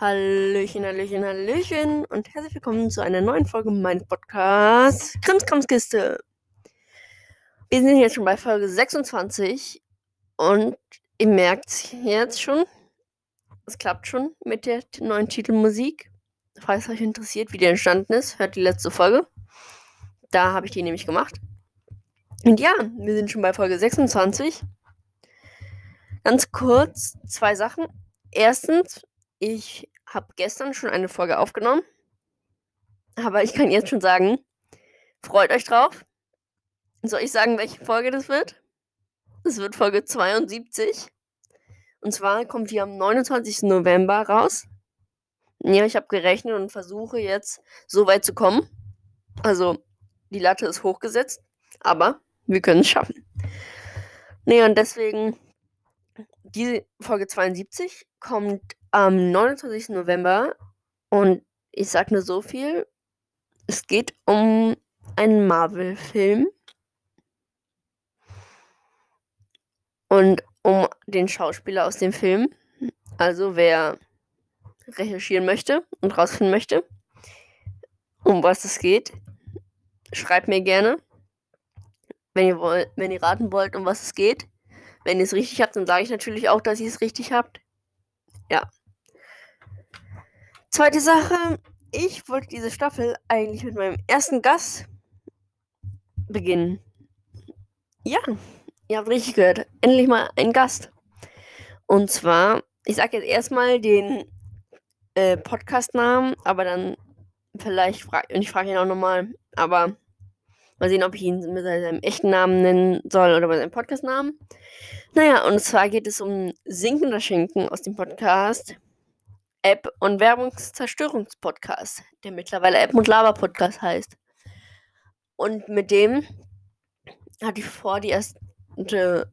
Hallöchen, Hallöchen, Hallöchen und herzlich willkommen zu einer neuen Folge meines Podcasts Krimskramskiste. Wir sind jetzt schon bei Folge 26 und ihr merkt jetzt schon, es klappt schon mit der neuen Titelmusik. Falls euch interessiert, wie die entstanden ist, hört die letzte Folge. Da habe ich die nämlich gemacht. Und ja, wir sind schon bei Folge 26. Ganz kurz zwei Sachen. Erstens, ich habe gestern schon eine Folge aufgenommen. Aber ich kann jetzt schon sagen, freut euch drauf. Soll ich sagen, welche Folge das wird? Es wird Folge 72. Und zwar kommt die am 29. November raus. Ja, ich habe gerechnet und versuche jetzt so weit zu kommen. Also, die Latte ist hochgesetzt, aber wir können es schaffen. Nee, und deswegen, die Folge 72 kommt am 29. November und ich sag nur so viel. Es geht um einen Marvel-Film und um den Schauspieler aus dem Film. Also wer recherchieren möchte und rausfinden möchte, um was es geht, schreibt mir gerne, wenn ihr, wollt, wenn ihr raten wollt, um was es geht. Wenn ihr es richtig habt, dann sage ich natürlich auch, dass ihr es richtig habt. Ja. Zweite Sache, ich wollte diese Staffel eigentlich mit meinem ersten Gast beginnen. Ja, ihr habt richtig gehört. Endlich mal ein Gast. Und zwar, ich sage jetzt erstmal den äh, Podcast-Namen, aber dann vielleicht frage und ich frage ihn auch nochmal, aber mal sehen, ob ich ihn mit seinem echten Namen nennen soll oder bei seinem Podcast-Namen. Naja, und zwar geht es um Sinkender Schinken aus dem Podcast App- und Werbungszerstörungspodcast, der mittlerweile App- und Lava-Podcast heißt. Und mit dem hatte ich vor, die erste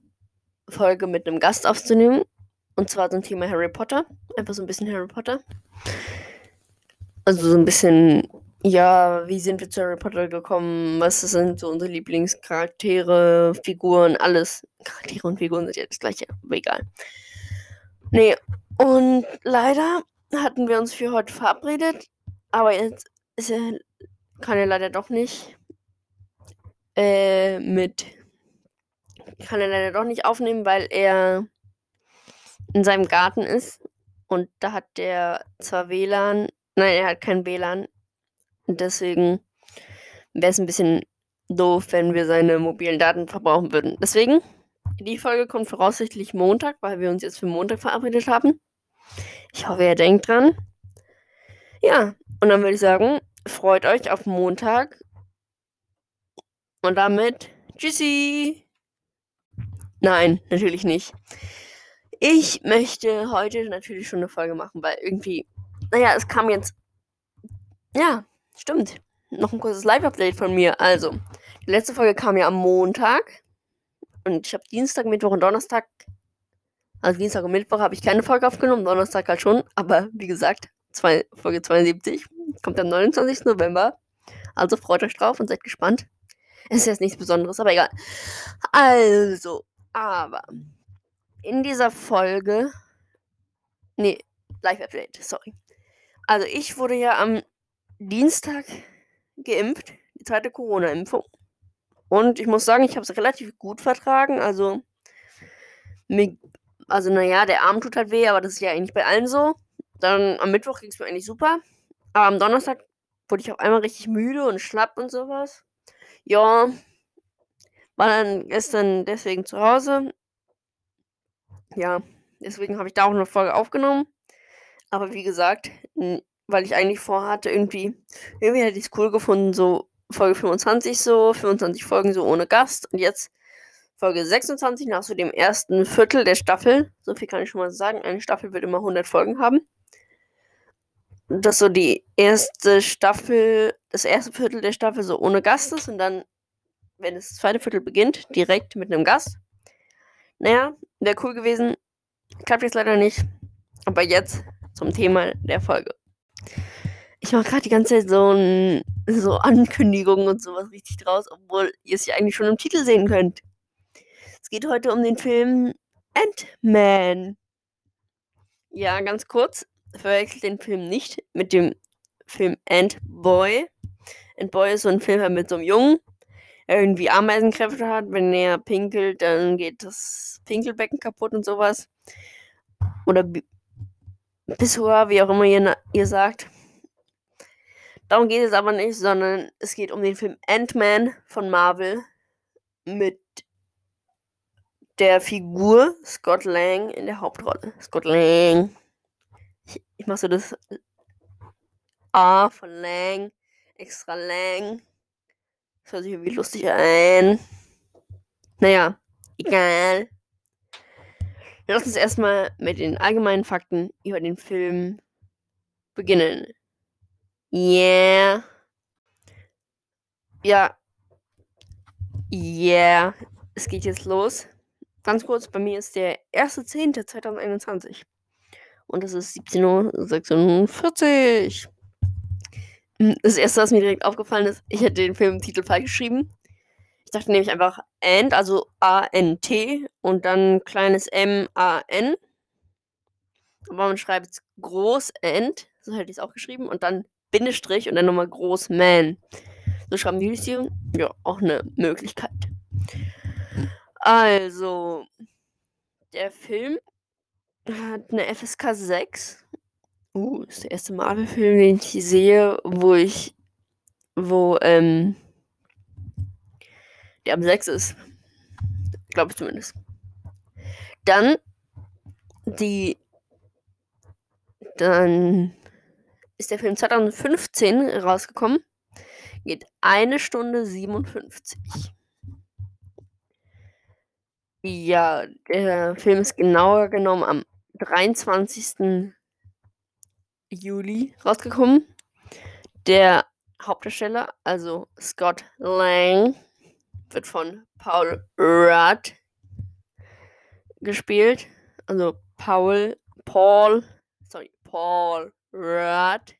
Folge mit einem Gast aufzunehmen. Und zwar zum Thema Harry Potter. Einfach so ein bisschen Harry Potter. Also so ein bisschen, ja, wie sind wir zu Harry Potter gekommen? Was sind so unsere Lieblingscharaktere, Figuren, alles. Charaktere und Figuren sind ja das gleiche, aber egal. Nee, und leider hatten wir uns für heute verabredet, aber jetzt ist er, kann er leider doch nicht äh, mit kann er leider doch nicht aufnehmen, weil er in seinem Garten ist und da hat der zwar WLAN, nein, er hat kein WLAN und deswegen wäre es ein bisschen doof, wenn wir seine mobilen Daten verbrauchen würden. Deswegen, die Folge kommt voraussichtlich Montag, weil wir uns jetzt für Montag verabredet haben. Ich hoffe, ihr denkt dran. Ja, und dann würde ich sagen, freut euch auf Montag. Und damit, tschüssi. Nein, natürlich nicht. Ich möchte heute natürlich schon eine Folge machen, weil irgendwie, naja, es kam jetzt, ja, stimmt, noch ein kurzes Live-Update von mir. Also, die letzte Folge kam ja am Montag und ich habe Dienstag, Mittwoch und Donnerstag also Dienstag und Mittwoch habe ich keine Folge aufgenommen, Donnerstag halt schon. Aber wie gesagt, zwei, Folge 72 kommt am 29. November. Also freut euch drauf und seid gespannt. Es ist jetzt nichts Besonderes, aber egal. Also, aber in dieser Folge. Nee, Live-Update, sorry. Also ich wurde ja am Dienstag geimpft, die zweite Corona-Impfung. Und ich muss sagen, ich habe es relativ gut vertragen. Also mir also, naja, der Arm tut halt weh, aber das ist ja eigentlich bei allen so. Dann am Mittwoch ging es mir eigentlich super. Aber am Donnerstag wurde ich auf einmal richtig müde und schlapp und sowas. Ja, war dann gestern deswegen zu Hause. Ja, deswegen habe ich da auch eine Folge aufgenommen. Aber wie gesagt, weil ich eigentlich vorhatte, irgendwie, irgendwie hätte ich es cool gefunden, so Folge 25 so, 25 Folgen so ohne Gast. Und jetzt Folge 26 nach so dem ersten Viertel der Staffel. So viel kann ich schon mal sagen. Eine Staffel wird immer 100 Folgen haben. Dass so die erste Staffel, das erste Viertel der Staffel so ohne Gast ist und dann, wenn das zweite Viertel beginnt, direkt mit einem Gast. Naja, wäre cool gewesen. Klappt jetzt leider nicht. Aber jetzt zum Thema der Folge. Ich mache gerade die ganze Zeit so, ein, so Ankündigungen und sowas richtig draus, obwohl ihr es ja eigentlich schon im Titel sehen könnt. Es geht heute um den Film Ant-Man. Ja, ganz kurz. verwechselt den Film nicht mit dem Film Ant Boy. Ant Boy ist so ein Film mit so einem Jungen, der irgendwie Ameisenkräfte hat. Wenn er pinkelt, dann geht das Pinkelbecken kaputt und sowas. Oder Pissoir, wie auch immer ihr, ihr sagt. Darum geht es aber nicht, sondern es geht um den Film Ant-Man von Marvel mit der Figur Scott Lang in der Hauptrolle. Scott Lang. Ich, ich mach so das A von Lang, extra Lang. Das hört sich irgendwie lustig an. Naja, egal. Lass uns erstmal mit den allgemeinen Fakten über den Film beginnen. Yeah. Ja. Yeah. Es geht jetzt los. Ganz kurz, bei mir ist der 1.10.2021. Und es ist 17.46 Uhr. Hm, das erste, was mir direkt aufgefallen ist, ich hätte den Filmtitel falsch geschrieben. Ich dachte nämlich einfach and, also A-N-T und dann kleines M-A-N. Aber man schreibt groß and, so hätte ich es auch geschrieben, und dann Bindestrich und dann nochmal groß man. So schreiben die es hier. Ja, auch eine Möglichkeit. Also, der Film hat eine FSK 6. Uh, ist der erste Marvel-Film, den ich sehe, wo ich, wo, ähm, der am 6 ist. Glaube ich zumindest. Dann die, dann ist der Film 2015 rausgekommen. Geht eine Stunde 57. Ja, der Film ist genauer genommen am 23. Juli rausgekommen. Der Hauptdarsteller, also Scott Lang, wird von Paul Rudd gespielt. Also Paul, Paul, sorry, Paul Rudd.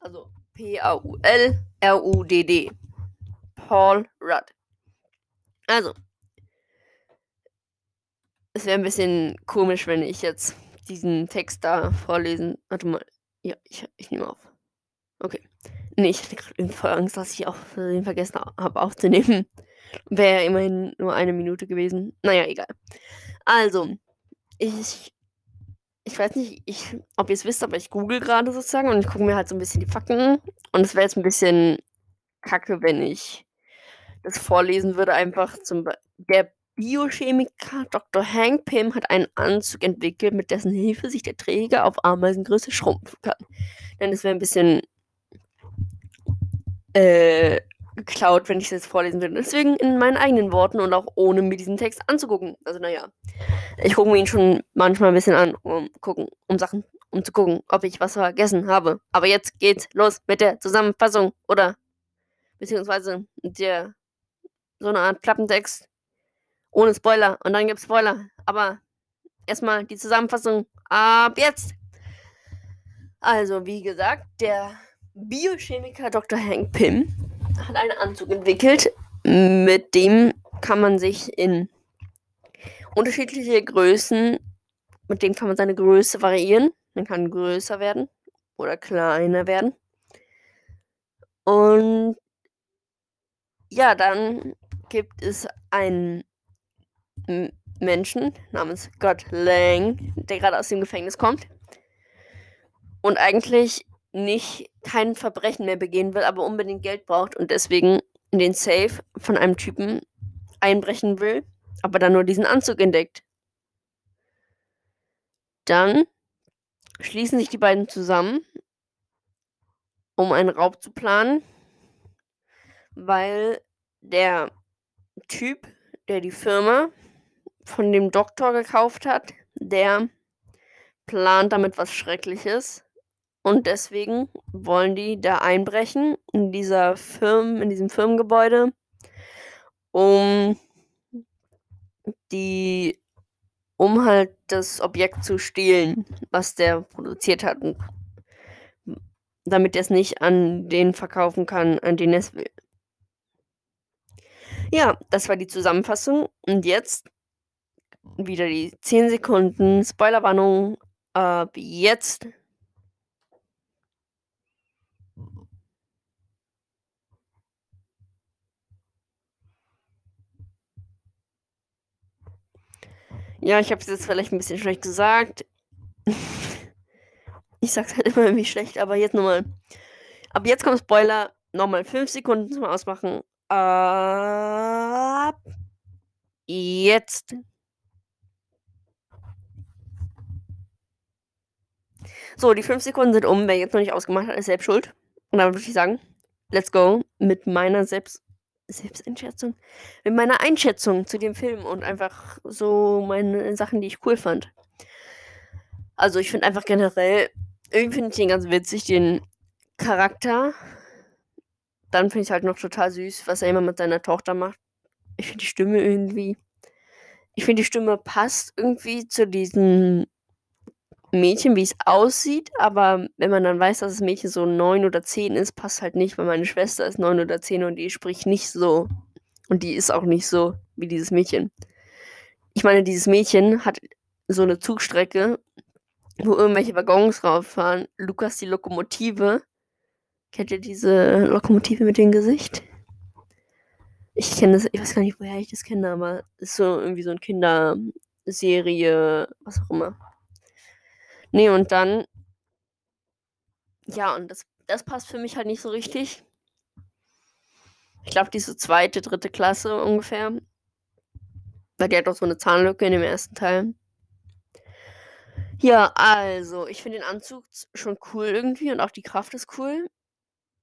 Also P-A-U-L-R-U-D-D. Paul Rudd. Also, es wäre ein bisschen komisch, wenn ich jetzt diesen Text da vorlesen. Warte mal. Ja, ich, ich nehme auf. Okay. Nee, ich hatte gerade voll Angst, dass ich auch vergessen habe aufzunehmen. Wäre immerhin nur eine Minute gewesen. Naja, egal. Also, ich ich weiß nicht, ich, ob ihr es wisst, aber ich google gerade sozusagen und ich gucke mir halt so ein bisschen die Fakten. Und es wäre jetzt ein bisschen kacke, wenn ich das vorlesen würde. Einfach zum Beispiel. Der Biochemiker Dr. Hank Pym hat einen Anzug entwickelt, mit dessen Hilfe sich der Träger auf Ameisengröße schrumpfen kann. Denn es wäre ein bisschen äh, geklaut, wenn ich es jetzt vorlesen würde. Deswegen in meinen eigenen Worten und auch ohne mir diesen Text anzugucken. Also naja, ich gucke mir ihn schon manchmal ein bisschen an, um gucken, um Sachen, um zu gucken, ob ich was vergessen habe. Aber jetzt geht's los mit der Zusammenfassung oder beziehungsweise der so eine Art Klappentext ohne Spoiler und dann gibt's Spoiler. Aber erstmal die Zusammenfassung ab jetzt. Also wie gesagt, der Biochemiker Dr. Hank Pym hat einen Anzug entwickelt, mit dem kann man sich in unterschiedliche Größen, mit dem kann man seine Größe variieren. Man kann größer werden oder kleiner werden. Und ja, dann gibt es einen Menschen namens Scott Lang, der gerade aus dem Gefängnis kommt und eigentlich nicht kein Verbrechen mehr begehen will, aber unbedingt Geld braucht und deswegen in den Safe von einem Typen einbrechen will, aber dann nur diesen Anzug entdeckt. Dann schließen sich die beiden zusammen, um einen Raub zu planen, weil der Typ, der die Firma von dem Doktor gekauft hat, der plant damit was Schreckliches und deswegen wollen die da einbrechen in dieser Firmen, in diesem Firmengebäude, um die, um halt das Objekt zu stehlen, was der produziert hat, und damit er es nicht an den verkaufen kann, an den es will. Ja, das war die Zusammenfassung. Und jetzt wieder die 10 Sekunden Spoilerwarnung ab jetzt Ja, ich habe es jetzt vielleicht ein bisschen schlecht gesagt. ich sag's halt immer irgendwie schlecht, aber jetzt nochmal. Ab jetzt kommt Spoiler. Nochmal 5 Sekunden zum Ausmachen. Ab jetzt. So, die 5 Sekunden sind um. Wer jetzt noch nicht ausgemacht hat, ist selbst schuld. Und dann würde ich sagen, let's go mit meiner Selbst Selbsteinschätzung. Mit meiner Einschätzung zu dem Film und einfach so meine Sachen, die ich cool fand. Also ich finde einfach generell, irgendwie finde ich den ganz witzig, den Charakter. Dann finde ich halt noch total süß, was er immer mit seiner Tochter macht. Ich finde die Stimme irgendwie. Ich finde die Stimme passt irgendwie zu diesem Mädchen, wie es aussieht, aber wenn man dann weiß, dass das Mädchen so neun oder zehn ist, passt halt nicht, weil meine Schwester ist neun oder zehn und die spricht nicht so. Und die ist auch nicht so wie dieses Mädchen. Ich meine, dieses Mädchen hat so eine Zugstrecke, wo irgendwelche Waggons rauffahren. Lukas die Lokomotive. Kennt ihr diese Lokomotive mit dem Gesicht? Ich kenne das, ich weiß gar nicht, woher ich das kenne, aber es ist so irgendwie so eine Kinderserie, was auch immer. Nee, und dann. Ja, und das, das passt für mich halt nicht so richtig. Ich glaube, diese zweite, dritte Klasse ungefähr. Weil der hat doch so eine Zahnlücke in dem ersten Teil. Ja, also, ich finde den Anzug schon cool irgendwie und auch die Kraft ist cool.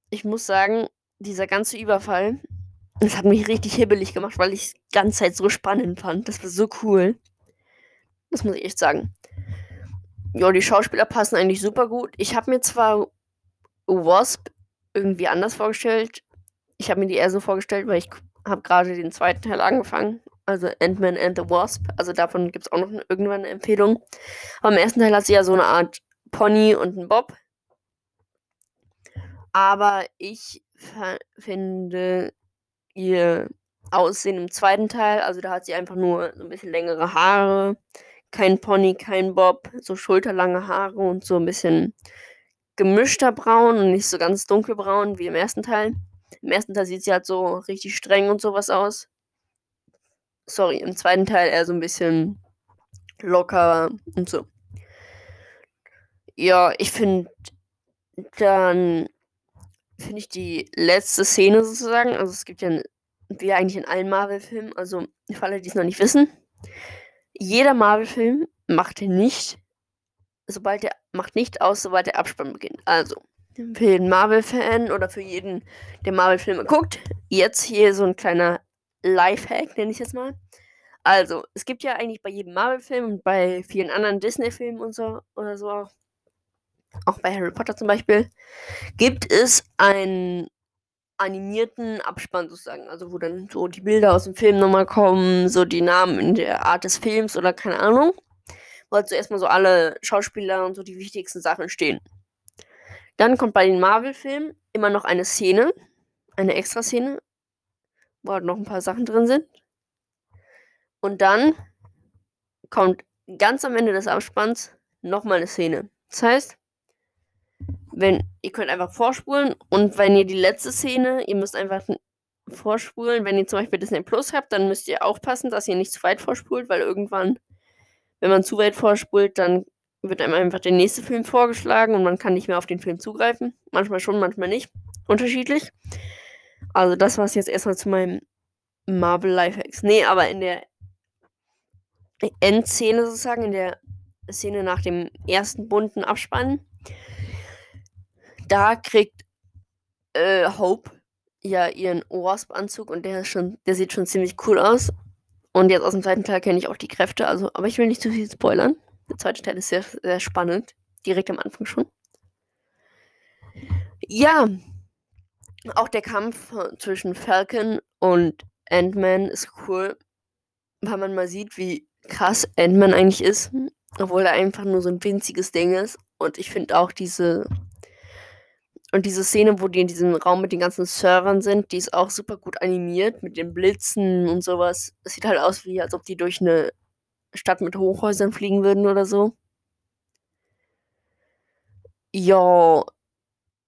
Ich muss sagen, dieser ganze Überfall, das hat mich richtig hibbelig gemacht, weil ich die ganze Zeit so spannend fand. Das war so cool. Das muss ich echt sagen. Ja, die Schauspieler passen eigentlich super gut. Ich habe mir zwar Wasp irgendwie anders vorgestellt. Ich habe mir die eher so vorgestellt, weil ich habe gerade den zweiten Teil angefangen. Also Ant-Man and the Wasp. Also davon gibt es auch noch irgendwann eine Empfehlung. Aber im ersten Teil hat sie ja so eine Art Pony und einen Bob. Aber ich finde ihr Aussehen im zweiten Teil, also da hat sie einfach nur so ein bisschen längere Haare, kein Pony, kein Bob, so schulterlange Haare und so ein bisschen gemischter Braun und nicht so ganz dunkelbraun wie im ersten Teil. Im ersten Teil sieht sie halt so richtig streng und sowas aus. Sorry, im zweiten Teil eher so ein bisschen locker und so. Ja, ich finde dann finde ich die letzte Szene sozusagen, also es gibt ja wie eigentlich in allen Marvel-Filmen, also für alle, die es noch nicht wissen, jeder Marvel-Film macht nicht, sobald der macht nicht aus, sobald der Abspann beginnt. Also, für jeden Marvel-Fan oder für jeden, der Marvel-Filme guckt, jetzt hier so ein kleiner Lifehack, nenne ich jetzt mal. Also, es gibt ja eigentlich bei jedem Marvel-Film und bei vielen anderen Disney-Filmen und so oder so auch, auch bei Harry Potter zum Beispiel, gibt es ein animierten Abspann sozusagen. Also wo dann so die Bilder aus dem Film nochmal kommen, so die Namen in der Art des Films oder keine Ahnung. Wo halt so erstmal so alle Schauspieler und so die wichtigsten Sachen stehen. Dann kommt bei den Marvel-Filmen immer noch eine Szene, eine Extra-Szene, wo halt noch ein paar Sachen drin sind. Und dann kommt ganz am Ende des Abspanns nochmal eine Szene. Das heißt, wenn ihr könnt einfach vorspulen und wenn ihr die letzte Szene, ihr müsst einfach vorspulen. Wenn ihr zum Beispiel Disney Plus habt, dann müsst ihr aufpassen, dass ihr nicht zu weit vorspult, weil irgendwann, wenn man zu weit vorspult, dann wird einem einfach der nächste Film vorgeschlagen und man kann nicht mehr auf den Film zugreifen. Manchmal schon, manchmal nicht. Unterschiedlich. Also das war es jetzt erstmal zu meinem Marvel Lifehacks. Nee, aber in der Endszene sozusagen, in der Szene nach dem ersten bunten Abspann, da kriegt äh, Hope ja ihren Wasp-Anzug und der ist schon, der sieht schon ziemlich cool aus. Und jetzt aus dem zweiten Teil kenne ich auch die Kräfte, also, aber ich will nicht zu viel spoilern. Der zweite Teil ist sehr, sehr spannend. Direkt am Anfang schon. Ja, auch der Kampf zwischen Falcon und Ant-Man ist cool, weil man mal sieht, wie krass Ant-Man eigentlich ist, obwohl er einfach nur so ein winziges Ding ist. Und ich finde auch diese und diese Szene, wo die in diesem Raum mit den ganzen Servern sind, die ist auch super gut animiert mit den Blitzen und sowas. Es sieht halt aus wie, als ob die durch eine Stadt mit Hochhäusern fliegen würden oder so. Ja,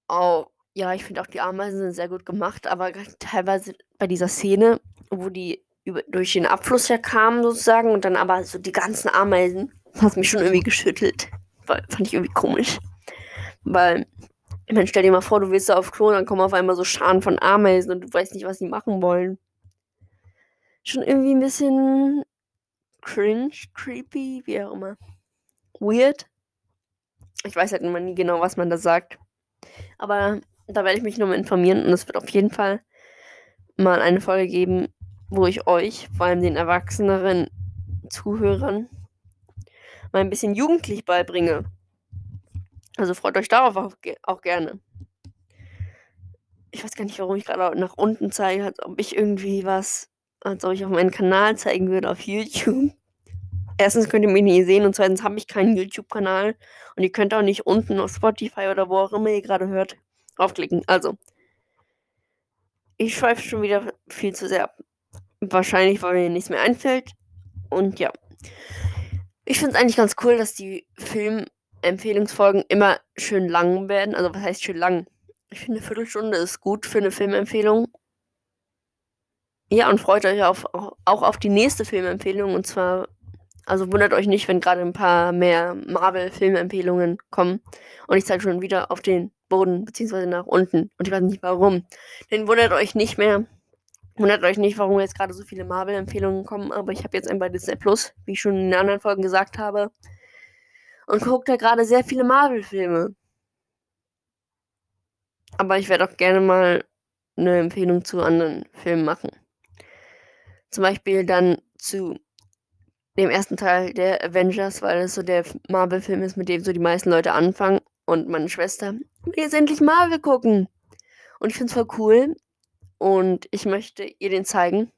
oh, ja, ich finde auch die Ameisen sind sehr gut gemacht, aber teilweise bei dieser Szene, wo die über, durch den Abfluss ja kamen sozusagen und dann aber so die ganzen Ameisen, hat mich schon irgendwie geschüttelt. Weil, fand ich irgendwie komisch. Weil, ich meine, stell dir mal vor, du willst da auf Klo, dann kommen auf einmal so Scharen von Ameisen und du weißt nicht, was sie machen wollen. Schon irgendwie ein bisschen cringe, creepy, wie auch immer. Weird. Ich weiß halt immer nie genau, was man da sagt. Aber da werde ich mich nochmal informieren und es wird auf jeden Fall mal eine Folge geben, wo ich euch, vor allem den erwachseneren Zuhörern, mal ein bisschen jugendlich beibringe. Also freut euch darauf auch, auch gerne. Ich weiß gar nicht, warum ich gerade nach unten zeige, als ob ich irgendwie was, als ob ich auf meinen Kanal zeigen würde auf YouTube. Erstens könnt ihr mich nicht sehen und zweitens habe ich keinen YouTube-Kanal und ihr könnt auch nicht unten auf Spotify oder wo auch immer ihr gerade hört, draufklicken. Also, ich schweife schon wieder viel zu sehr ab. Wahrscheinlich, weil mir nichts mehr einfällt. Und ja. Ich finde es eigentlich ganz cool, dass die Filmempfehlungsfolgen immer schön lang werden. Also, was heißt schön lang? Ich finde, eine Viertelstunde ist gut für eine Filmempfehlung. Ja, und freut euch auf, auch auf die nächste Filmempfehlung. Und zwar, also wundert euch nicht, wenn gerade ein paar mehr Marvel-Filmempfehlungen kommen. Und ich zeige schon wieder auf den Boden, beziehungsweise nach unten. Und ich weiß nicht warum. Denn wundert euch nicht mehr, Wundert euch nicht, warum jetzt gerade so viele Marvel-Empfehlungen kommen, aber ich habe jetzt ein bei Disney Plus, wie ich schon in den anderen Folgen gesagt habe. Und gucke da gerade sehr viele Marvel-Filme. Aber ich werde auch gerne mal eine Empfehlung zu anderen Filmen machen. Zum Beispiel dann zu dem ersten Teil der Avengers, weil es so der Marvel-Film ist, mit dem so die meisten Leute anfangen. Und meine Schwester will jetzt endlich Marvel gucken. Und ich finde es voll cool, und ich möchte ihr den zeigen.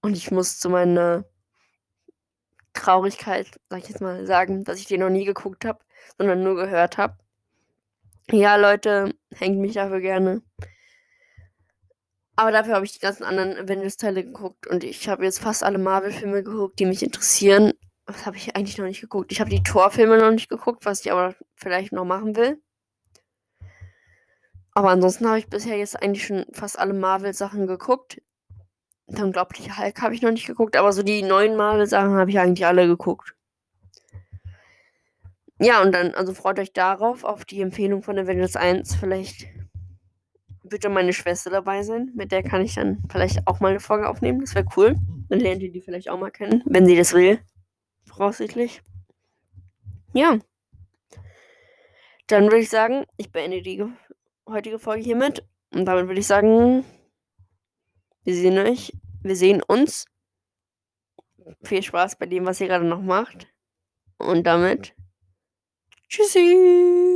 Und ich muss zu meiner Traurigkeit, sag ich jetzt mal, sagen, dass ich den noch nie geguckt habe, sondern nur gehört habe. Ja, Leute, hängt mich dafür gerne. Aber dafür habe ich die ganzen anderen Avengers-Teile geguckt und ich habe jetzt fast alle Marvel-Filme geguckt, die mich interessieren. Was habe ich eigentlich noch nicht geguckt? Ich habe die Thor-Filme noch nicht geguckt, was ich aber vielleicht noch machen will. Aber ansonsten habe ich bisher jetzt eigentlich schon fast alle Marvel-Sachen geguckt. Der unglaubliche Hulk habe ich noch nicht geguckt, aber so die neuen Marvel-Sachen habe ich eigentlich alle geguckt. Ja, und dann, also freut euch darauf, auf die Empfehlung von Avengers 1. Vielleicht wird dann meine Schwester dabei sein. Mit der kann ich dann vielleicht auch mal eine Folge aufnehmen. Das wäre cool. Dann lernt ihr die vielleicht auch mal kennen, wenn sie das will. Voraussichtlich. Ja. Dann würde ich sagen, ich beende die heutige Folge hiermit. Und damit würde ich sagen, wir sehen euch, wir sehen uns. Viel Spaß bei dem, was ihr gerade noch macht. Und damit, tschüssi.